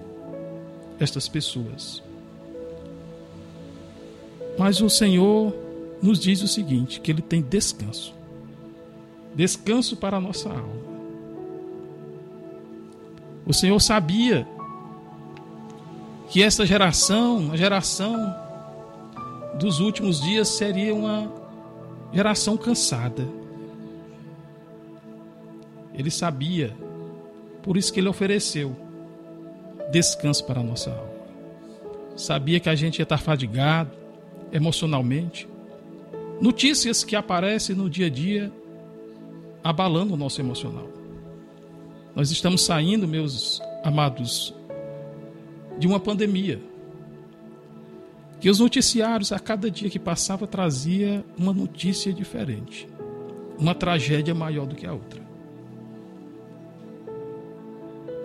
estas pessoas. Mas o Senhor nos diz o seguinte: que Ele tem descanso. Descanso para a nossa alma. O Senhor sabia que essa geração, a geração dos últimos dias, seria uma geração cansada. Ele sabia, por isso que ele ofereceu descanso para a nossa alma. Sabia que a gente ia estar fadigado emocionalmente. Notícias que aparecem no dia a dia abalando o nosso emocional. Nós estamos saindo, meus amados, de uma pandemia. Que os noticiários, a cada dia que passava, trazia uma notícia diferente. Uma tragédia maior do que a outra.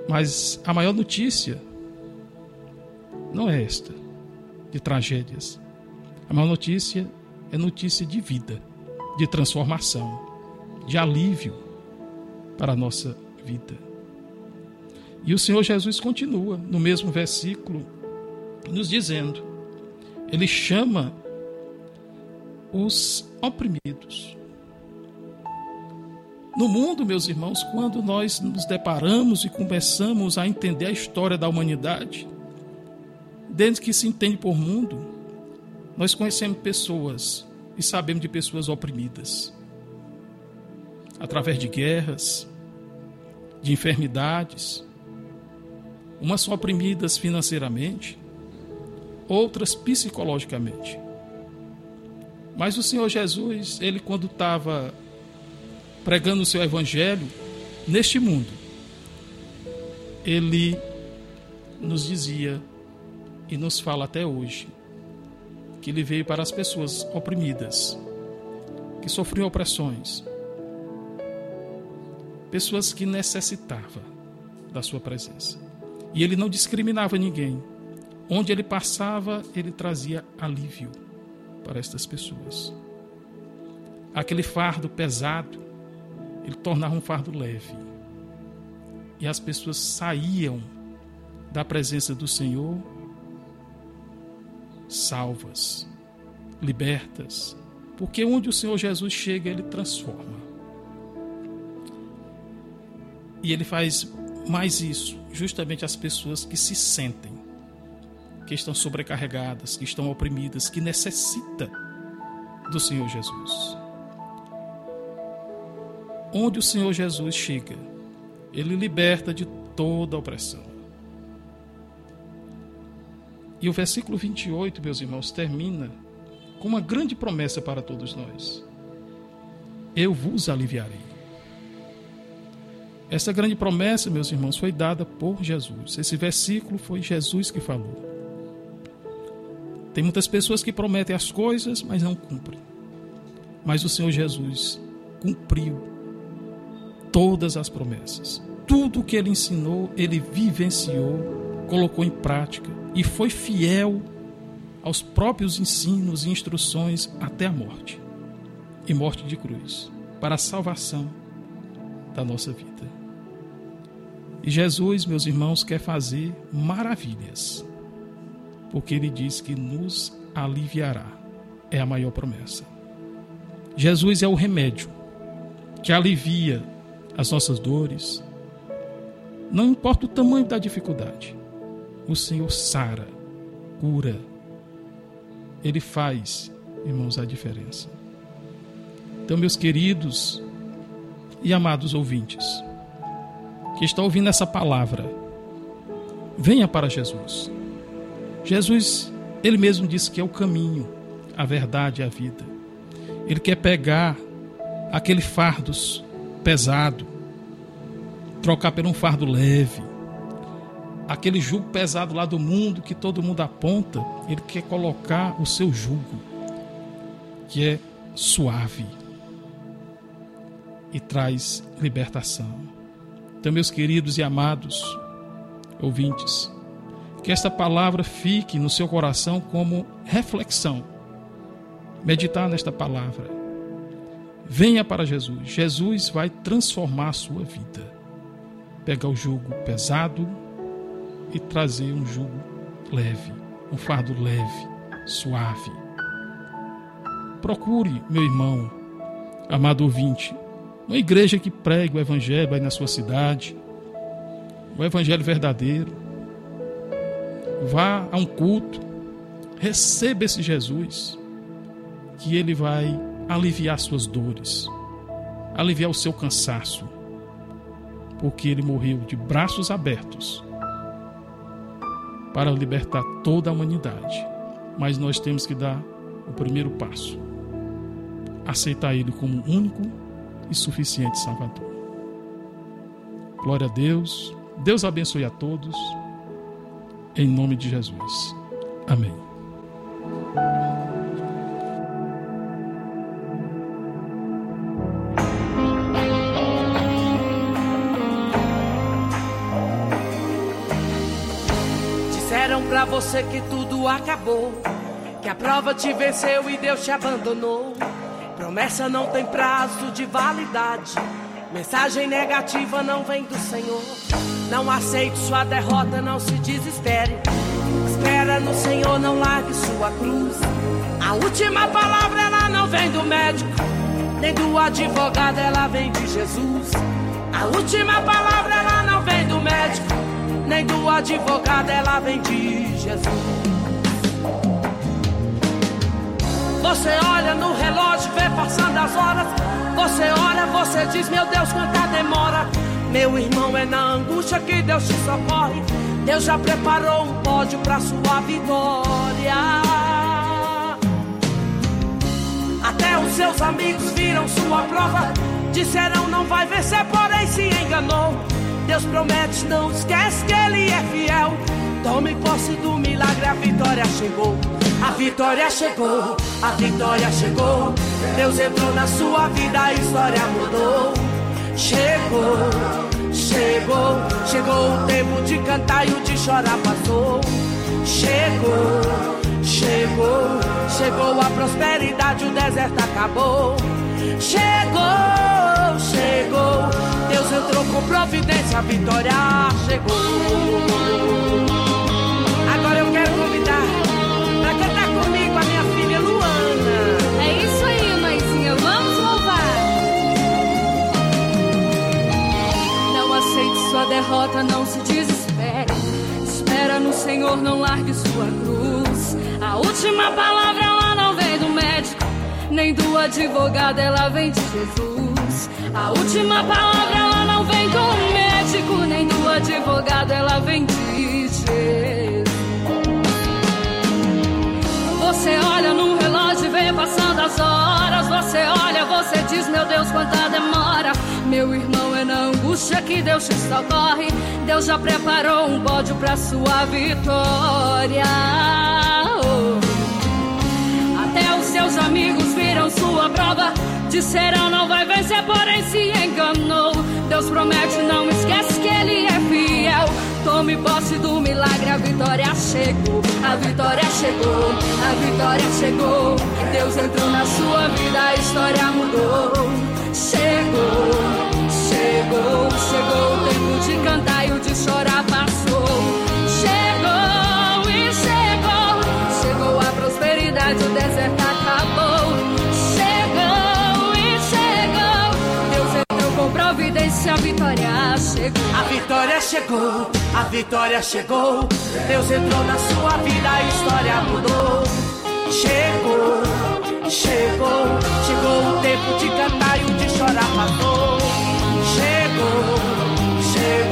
Mas a maior notícia não é esta, de tragédias. A maior notícia é notícia de vida, de transformação, de alívio para a nossa vida. E o Senhor Jesus continua no mesmo versículo, nos dizendo: Ele chama os oprimidos. No mundo, meus irmãos, quando nós nos deparamos e começamos a entender a história da humanidade, desde que se entende por mundo, nós conhecemos pessoas e sabemos de pessoas oprimidas através de guerras, de enfermidades. Umas são oprimidas financeiramente, outras psicologicamente. Mas o Senhor Jesus, ele quando estava pregando o seu evangelho neste mundo, ele nos dizia e nos fala até hoje que ele veio para as pessoas oprimidas, que sofriam opressões, pessoas que necessitavam da sua presença. E ele não discriminava ninguém. Onde ele passava, ele trazia alívio para estas pessoas. Aquele fardo pesado ele tornava um fardo leve. E as pessoas saíam da presença do Senhor salvas, libertas, porque onde o Senhor Jesus chega, ele transforma. E ele faz mais isso, justamente as pessoas que se sentem, que estão sobrecarregadas, que estão oprimidas, que necessitam do Senhor Jesus onde o Senhor Jesus chega, ele liberta de toda a opressão. E o versículo 28, meus irmãos, termina com uma grande promessa para todos nós: Eu vos aliviarei. Essa grande promessa, meus irmãos, foi dada por Jesus. Esse versículo foi Jesus que falou. Tem muitas pessoas que prometem as coisas, mas não cumprem. Mas o Senhor Jesus cumpriu todas as promessas. Tudo o que ele ensinou, ele vivenciou, colocou em prática e foi fiel aos próprios ensinos e instruções até a morte e morte de cruz para a salvação da nossa vida. E Jesus, meus irmãos, quer fazer maravilhas, porque ele diz que nos aliviará. É a maior promessa. Jesus é o remédio que alivia as nossas dores. Não importa o tamanho da dificuldade, o Senhor sara, cura. Ele faz, irmãos, a diferença. Então, meus queridos e amados ouvintes, que estão ouvindo essa palavra, venha para Jesus. Jesus, ele mesmo disse que é o caminho, a verdade e a vida. Ele quer pegar aquele fardo pesado, trocar por um fardo leve. Aquele jugo pesado lá do mundo que todo mundo aponta, ele quer colocar o seu jugo, que é suave e traz libertação. Então, meus queridos e amados ouvintes, que esta palavra fique no seu coração como reflexão. Meditar nesta palavra. Venha para Jesus. Jesus vai transformar a sua vida. Pegar o jugo pesado e trazer um jugo leve, um fardo leve, suave. Procure, meu irmão, amado ouvinte, uma igreja que pregue o evangelho aí na sua cidade, o evangelho verdadeiro. Vá a um culto, receba esse Jesus, que ele vai aliviar suas dores, aliviar o seu cansaço, porque ele morreu de braços abertos para libertar toda a humanidade. Mas nós temos que dar o primeiro passo, aceitar ele como único e suficiente Salvador. Glória a Deus. Deus abençoe a todos. Em nome de Jesus. Amém. Disseram pra você que tudo acabou, que a prova te venceu e Deus te abandonou. Promessa não tem prazo de validade. Mensagem negativa não vem do Senhor. Não aceite sua derrota, não se desespere. Espera no Senhor, não largue sua cruz. A última palavra ela não vem do médico, nem do advogado, ela vem de Jesus. A última palavra ela não vem do médico, nem do advogado, ela vem de Jesus. Você olha no relógio, vê passando as horas. Você olha, você diz, meu Deus, quanta demora. Meu irmão, é na angústia que Deus te socorre. Deus já preparou um pódio para sua vitória. Até os seus amigos viram sua prova. Disseram não vai vencer, porém se enganou. Deus promete, não esquece que Ele é fiel. Tome posse do milagre, a vitória chegou. A vitória chegou, a vitória chegou. Deus entrou na sua vida, a história mudou. Chegou, chegou, chegou o tempo de cantar e o de chorar passou. Chegou, chegou, chegou a prosperidade, o deserto acabou. Chegou, chegou, Deus entrou com providência, a vitória chegou. Derrota, não se desespere. Espera no Senhor, não largue sua cruz. A última palavra ela não vem do médico, nem do advogado, ela vem de Jesus. A última palavra ela não vem do médico, nem do advogado, ela vem de Jesus. Você olha no relógio e vê passando as horas. Você olha, você diz, meu Deus, quanta demora. Meu irmão, angústia que Deus te socorre. Deus já preparou um bódio pra sua vitória. Oh. Até os seus amigos viram sua prova. Disseram não vai vencer, porém se enganou. Deus promete, não esquece que Ele é fiel. Tome posse do milagre, a vitória chegou. A vitória chegou, a vitória chegou. Deus entrou na sua vida, a história mudou. Chegou, chegou, chegou o tempo de cantar e o de chorar passou. Chegou e chegou, chegou a prosperidade, o deserto acabou. Chegou e chegou, Deus entrou com providência, a vitória chegou. A vitória chegou, a vitória chegou. Deus entrou na sua vida, a história mudou. Chegou, chegou, chegou o tempo de cantar e o de chorar passou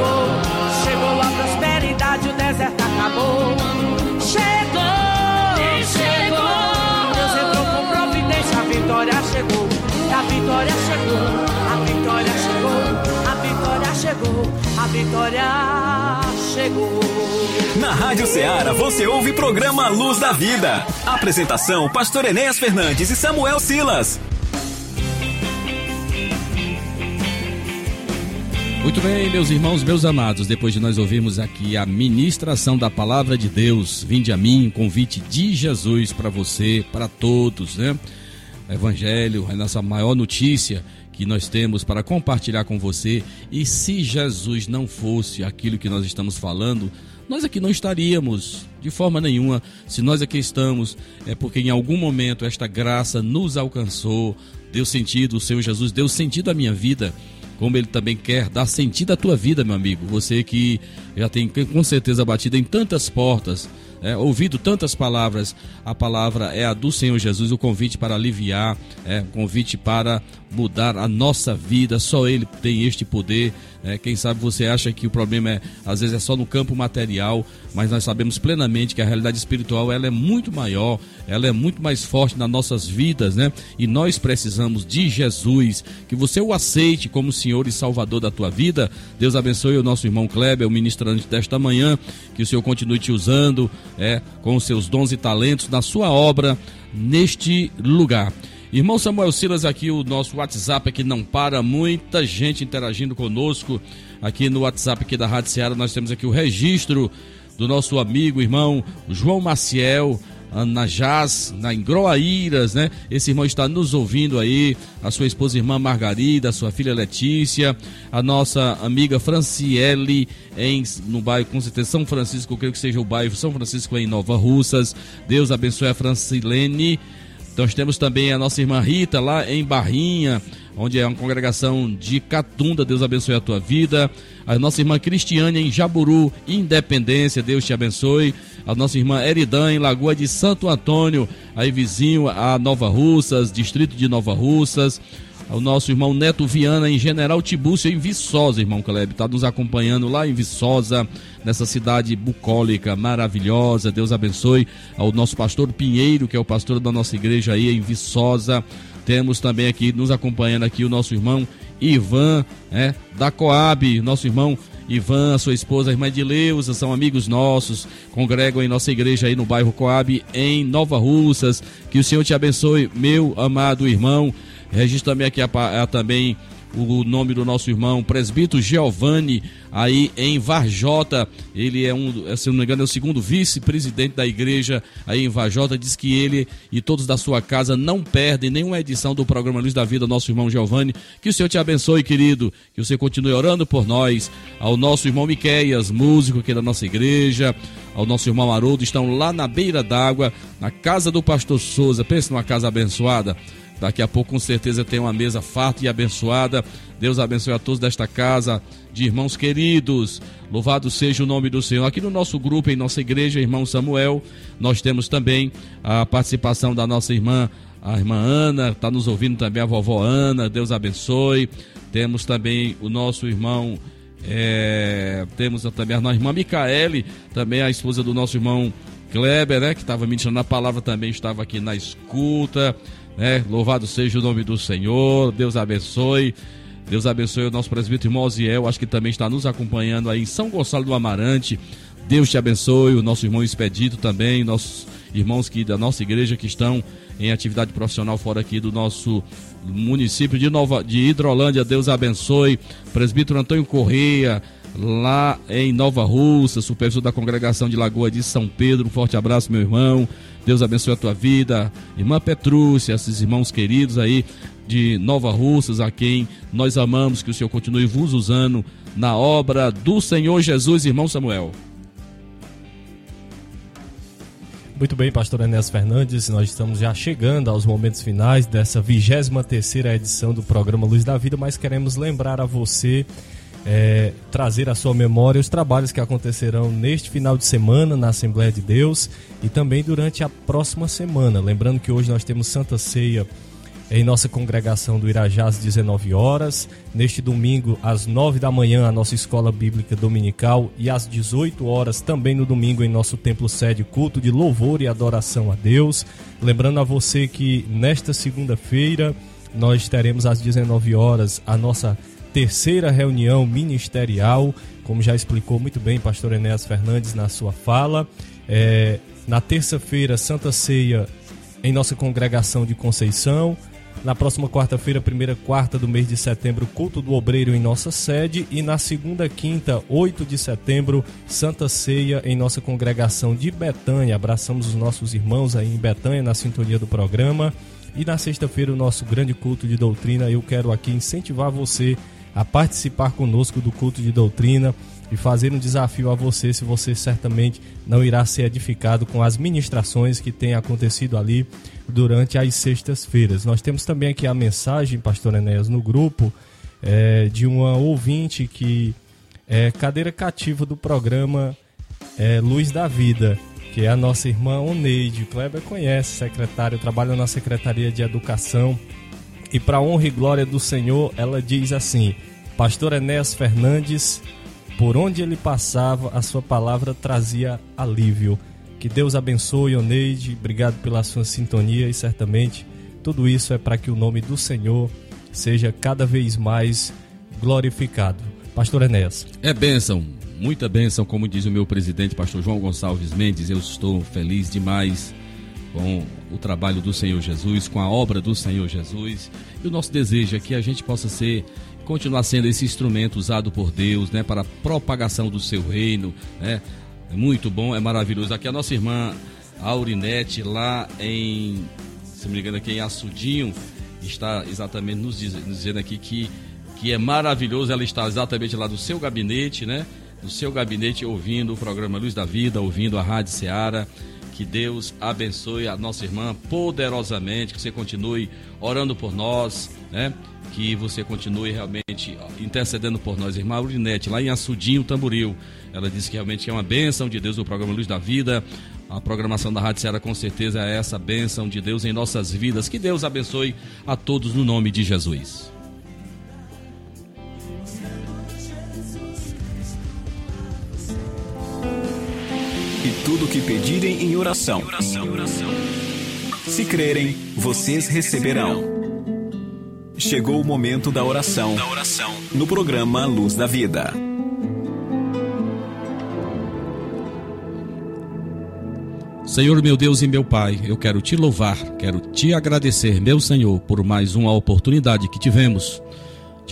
chegou. Chegou a prosperidade, o deserto acabou. Chegou, chegou. Deus entrou com providência, a vitória chegou. A vitória chegou, a vitória chegou, a vitória chegou, a vitória chegou. Na Rádio Ceará você ouve o programa Luz da Vida. Apresentação: Pastor Enéas Fernandes e Samuel Silas. Muito bem, meus irmãos, meus amados, depois de nós ouvirmos aqui a ministração da palavra de Deus, vinde a mim, convite de Jesus para você, para todos, né? Evangelho é a nossa maior notícia que nós temos para compartilhar com você. E se Jesus não fosse aquilo que nós estamos falando, nós aqui não estaríamos de forma nenhuma. Se nós aqui estamos, é porque em algum momento esta graça nos alcançou, deu sentido, o Senhor Jesus deu sentido à minha vida como ele também quer dar sentido à tua vida, meu amigo. Você que já tem com certeza batido em tantas portas, é, ouvido tantas palavras, a palavra é a do Senhor Jesus, o convite para aliviar, é, o convite para mudar a nossa vida, só Ele tem este poder. É, quem sabe você acha que o problema é, às vezes é só no campo material, mas nós sabemos plenamente que a realidade espiritual ela é muito maior, ela é muito mais forte nas nossas vidas, né? E nós precisamos de Jesus, que você o aceite como Senhor e Salvador da tua vida. Deus abençoe o nosso irmão Kleber, o ministrante desta manhã, que o Senhor continue te usando, é, com seus dons e talentos na sua obra neste lugar. Irmão Samuel Silas, aqui o nosso WhatsApp aqui não para, muita gente interagindo conosco. Aqui no WhatsApp aqui da Rádio Ceará nós temos aqui o registro do nosso amigo, irmão João Maciel, na Jaz, na Engroaíras, né? Esse irmão está nos ouvindo aí, a sua esposa irmã Margarida, a sua filha Letícia, a nossa amiga Franciele em no bairro com certeza São Francisco, eu creio que seja o bairro São Francisco em Nova Russas. Deus abençoe a Francilene nós temos também a nossa irmã Rita lá em Barrinha, onde é uma congregação de Catunda. Deus abençoe a tua vida. A nossa irmã Cristiane em Jaburu, Independência. Deus te abençoe. A nossa irmã Eridan em Lagoa de Santo Antônio, aí vizinho a Nova Russas, distrito de Nova Russas o nosso irmão Neto Viana em General Tibúrcio, em Viçosa, irmão Kleber, está nos acompanhando lá em Viçosa, nessa cidade bucólica, maravilhosa. Deus abençoe ao nosso pastor Pinheiro, que é o pastor da nossa igreja aí em Viçosa. Temos também aqui nos acompanhando aqui o nosso irmão Ivan, é, da Coab, nosso irmão Ivan, sua esposa, a irmã Edileuza, são amigos nossos, congregam em nossa igreja aí no bairro Coab, em Nova Russas. Que o Senhor te abençoe, meu amado irmão. Registro também aqui a, a, também o nome do nosso irmão, presbítero Giovanni, aí em Varjota. Ele é um, se não me engano, é o segundo vice-presidente da igreja aí em Varjota. Diz que ele e todos da sua casa não perdem nenhuma edição do programa Luz da Vida, nosso irmão Giovanni. Que o Senhor te abençoe, querido. Que você continue orando por nós. Ao nosso irmão Miqueias, músico aqui da nossa igreja. Ao nosso irmão Haroldo, estão lá na beira d'água, na casa do pastor Souza. Pensa numa casa abençoada Daqui a pouco, com certeza, tem uma mesa farta e abençoada. Deus abençoe a todos desta casa, de irmãos queridos. Louvado seja o nome do Senhor. Aqui no nosso grupo, em nossa igreja, irmão Samuel, nós temos também a participação da nossa irmã, a irmã Ana, está nos ouvindo também a vovó Ana. Deus abençoe. Temos também o nosso irmão. É, temos também a nossa irmã Micaele, também a esposa do nosso irmão Kleber, né? Que estava ministrando a palavra, também estava aqui na escuta né? Louvado seja o nome do Senhor, Deus abençoe. Deus abençoe o nosso presbítero irmão Oziel, acho que também está nos acompanhando aí em São Gonçalo do Amarante. Deus te abençoe, o nosso irmão Expedito também, nossos irmãos que da nossa igreja que estão em atividade profissional fora aqui do nosso município de Nova de Hidrolândia. Deus abençoe. Presbítero Antônio Correia, lá em Nova Russa, supervisor da congregação de Lagoa de São Pedro. Um forte abraço, meu irmão. Deus abençoe a tua vida. Irmã Petrúcia, esses irmãos queridos aí de Nova Russas, a quem nós amamos, que o Senhor continue vos usando na obra do Senhor Jesus, irmão Samuel. Muito bem, pastor Enéas Fernandes, nós estamos já chegando aos momentos finais dessa 23 terceira edição do programa Luz da Vida, mas queremos lembrar a você é, trazer à sua memória os trabalhos que acontecerão neste final de semana na Assembleia de Deus e também durante a próxima semana. Lembrando que hoje nós temos Santa Ceia em nossa congregação do Irajá às 19 horas. Neste domingo, às 9 da manhã, a nossa escola bíblica dominical. E às 18 horas, também no domingo, em nosso templo sede, culto de louvor e adoração a Deus. Lembrando a você que nesta segunda-feira nós teremos às 19 horas a nossa terceira reunião ministerial, como já explicou muito bem pastor Enéas Fernandes na sua fala. É, na terça-feira, Santa Ceia em nossa congregação de Conceição. Na próxima quarta-feira, primeira quarta do mês de setembro, culto do obreiro em nossa sede. E na segunda quinta, 8 de setembro, Santa Ceia em nossa congregação de Betânia. Abraçamos os nossos irmãos aí em Betânia, na sintonia do programa. E na sexta-feira, o nosso grande culto de doutrina. Eu quero aqui incentivar você a participar conosco do culto de doutrina e fazer um desafio a você, se você certamente não irá ser edificado com as ministrações que têm acontecido ali durante as sextas-feiras. Nós temos também aqui a mensagem, Pastor Enéas, no grupo, é, de uma ouvinte que é cadeira cativa do programa é, Luz da Vida, que é a nossa irmã Oneide. O Kleber conhece, secretária, trabalha na Secretaria de Educação. E para honra e glória do Senhor, ela diz assim: Pastor Enéas Fernandes por onde ele passava, a sua palavra trazia alívio. Que Deus abençoe, Oneide. Obrigado pela sua sintonia e certamente tudo isso é para que o nome do Senhor seja cada vez mais glorificado. Pastor Enéas. É bênção, muita bênção, como diz o meu presidente, pastor João Gonçalves Mendes. Eu estou feliz demais com o trabalho do Senhor Jesus, com a obra do Senhor Jesus. E o nosso desejo é que a gente possa ser continuar sendo esse instrumento usado por Deus, né, para a propagação do seu reino, né? É muito bom, é maravilhoso. Aqui a nossa irmã Aurinete, lá em, se me engano, aqui em Açudinho, está exatamente nos, diz, nos dizendo aqui que, que é maravilhoso. Ela está exatamente lá no seu gabinete, né? No seu gabinete, ouvindo o programa Luz da Vida, ouvindo a Rádio Seara. Que Deus abençoe a nossa irmã poderosamente, que você continue orando por nós, né? que você continue realmente intercedendo por nós. Irmã Urinete, lá em Açudinho, Tamboril, ela disse que realmente é uma bênção de Deus o programa Luz da Vida. A programação da Rádio Ceará com certeza é essa bênção de Deus em nossas vidas. Que Deus abençoe a todos no nome de Jesus. E tudo que pedirem em oração. Se crerem, vocês receberão. Chegou o momento da oração. no programa Luz da Vida. Senhor meu Deus e meu Pai, eu quero te louvar, quero te agradecer, meu Senhor, por mais uma oportunidade que tivemos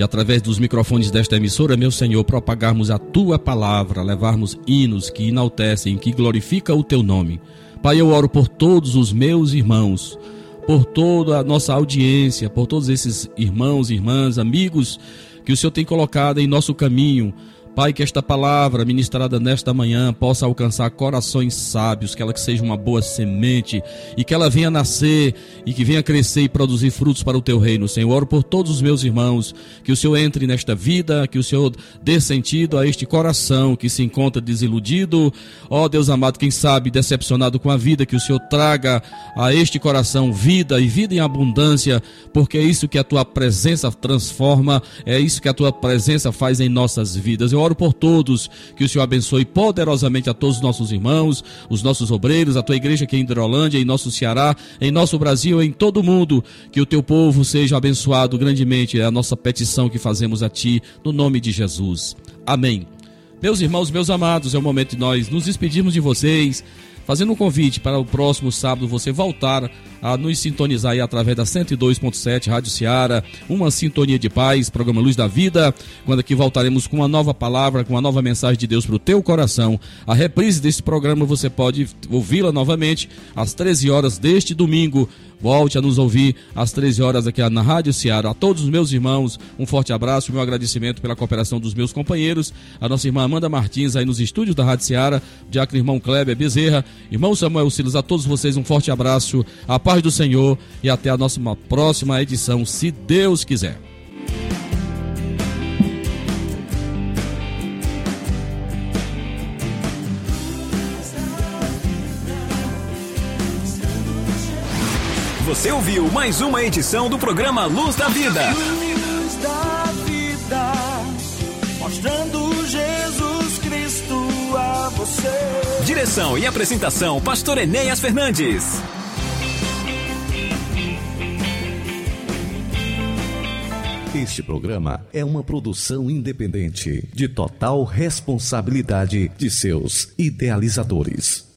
de, através dos microfones desta emissora, meu Senhor, propagarmos a tua palavra, levarmos hinos que enaltecem, que glorificam o teu nome. Pai, eu oro por todos os meus irmãos por toda a nossa audiência, por todos esses irmãos, irmãs, amigos que o Senhor tem colocado em nosso caminho Pai, que esta palavra ministrada nesta manhã possa alcançar corações sábios, que ela que seja uma boa semente e que ela venha nascer e que venha crescer e produzir frutos para o teu reino, Senhor. Oro por todos os meus irmãos, que o Senhor entre nesta vida, que o Senhor dê sentido a este coração que se encontra desiludido, ó Deus amado, quem sabe decepcionado com a vida, que o Senhor traga a este coração vida e vida em abundância, porque é isso que a tua presença transforma, é isso que a tua presença faz em nossas vidas. Eu oro por todos, que o Senhor abençoe poderosamente a todos os nossos irmãos, os nossos obreiros, a tua igreja aqui em Hidrolândia, em nosso Ceará, em nosso Brasil, em todo o mundo, que o teu povo seja abençoado grandemente, é a nossa petição que fazemos a ti, no nome de Jesus. Amém. Meus irmãos, meus amados, é o momento de nós nos despedirmos de vocês, fazendo um convite para o próximo sábado você voltar a nos sintonizar aí através da 102.7 Rádio Ceará, uma sintonia de paz, programa Luz da Vida, quando aqui voltaremos com uma nova palavra, com uma nova mensagem de Deus para o teu coração. A reprise desse programa você pode ouvi-la novamente às 13 horas deste domingo. Volte a nos ouvir às 13 horas aqui na Rádio Ceará. A todos os meus irmãos, um forte abraço, meu agradecimento pela cooperação dos meus companheiros, a nossa irmã Amanda Martins aí nos estúdios da Rádio Ceará, diácono irmão Kleber Bezerra, irmão Samuel Silas, a todos vocês um forte abraço. A paz do Senhor e até a nossa próxima edição, se Deus quiser. Você ouviu mais uma edição do programa Luz da Vida. Luz da vida, mostrando Jesus Cristo a você. Direção e apresentação: Pastor Enéas Fernandes. Este programa é uma produção independente de total responsabilidade de seus idealizadores.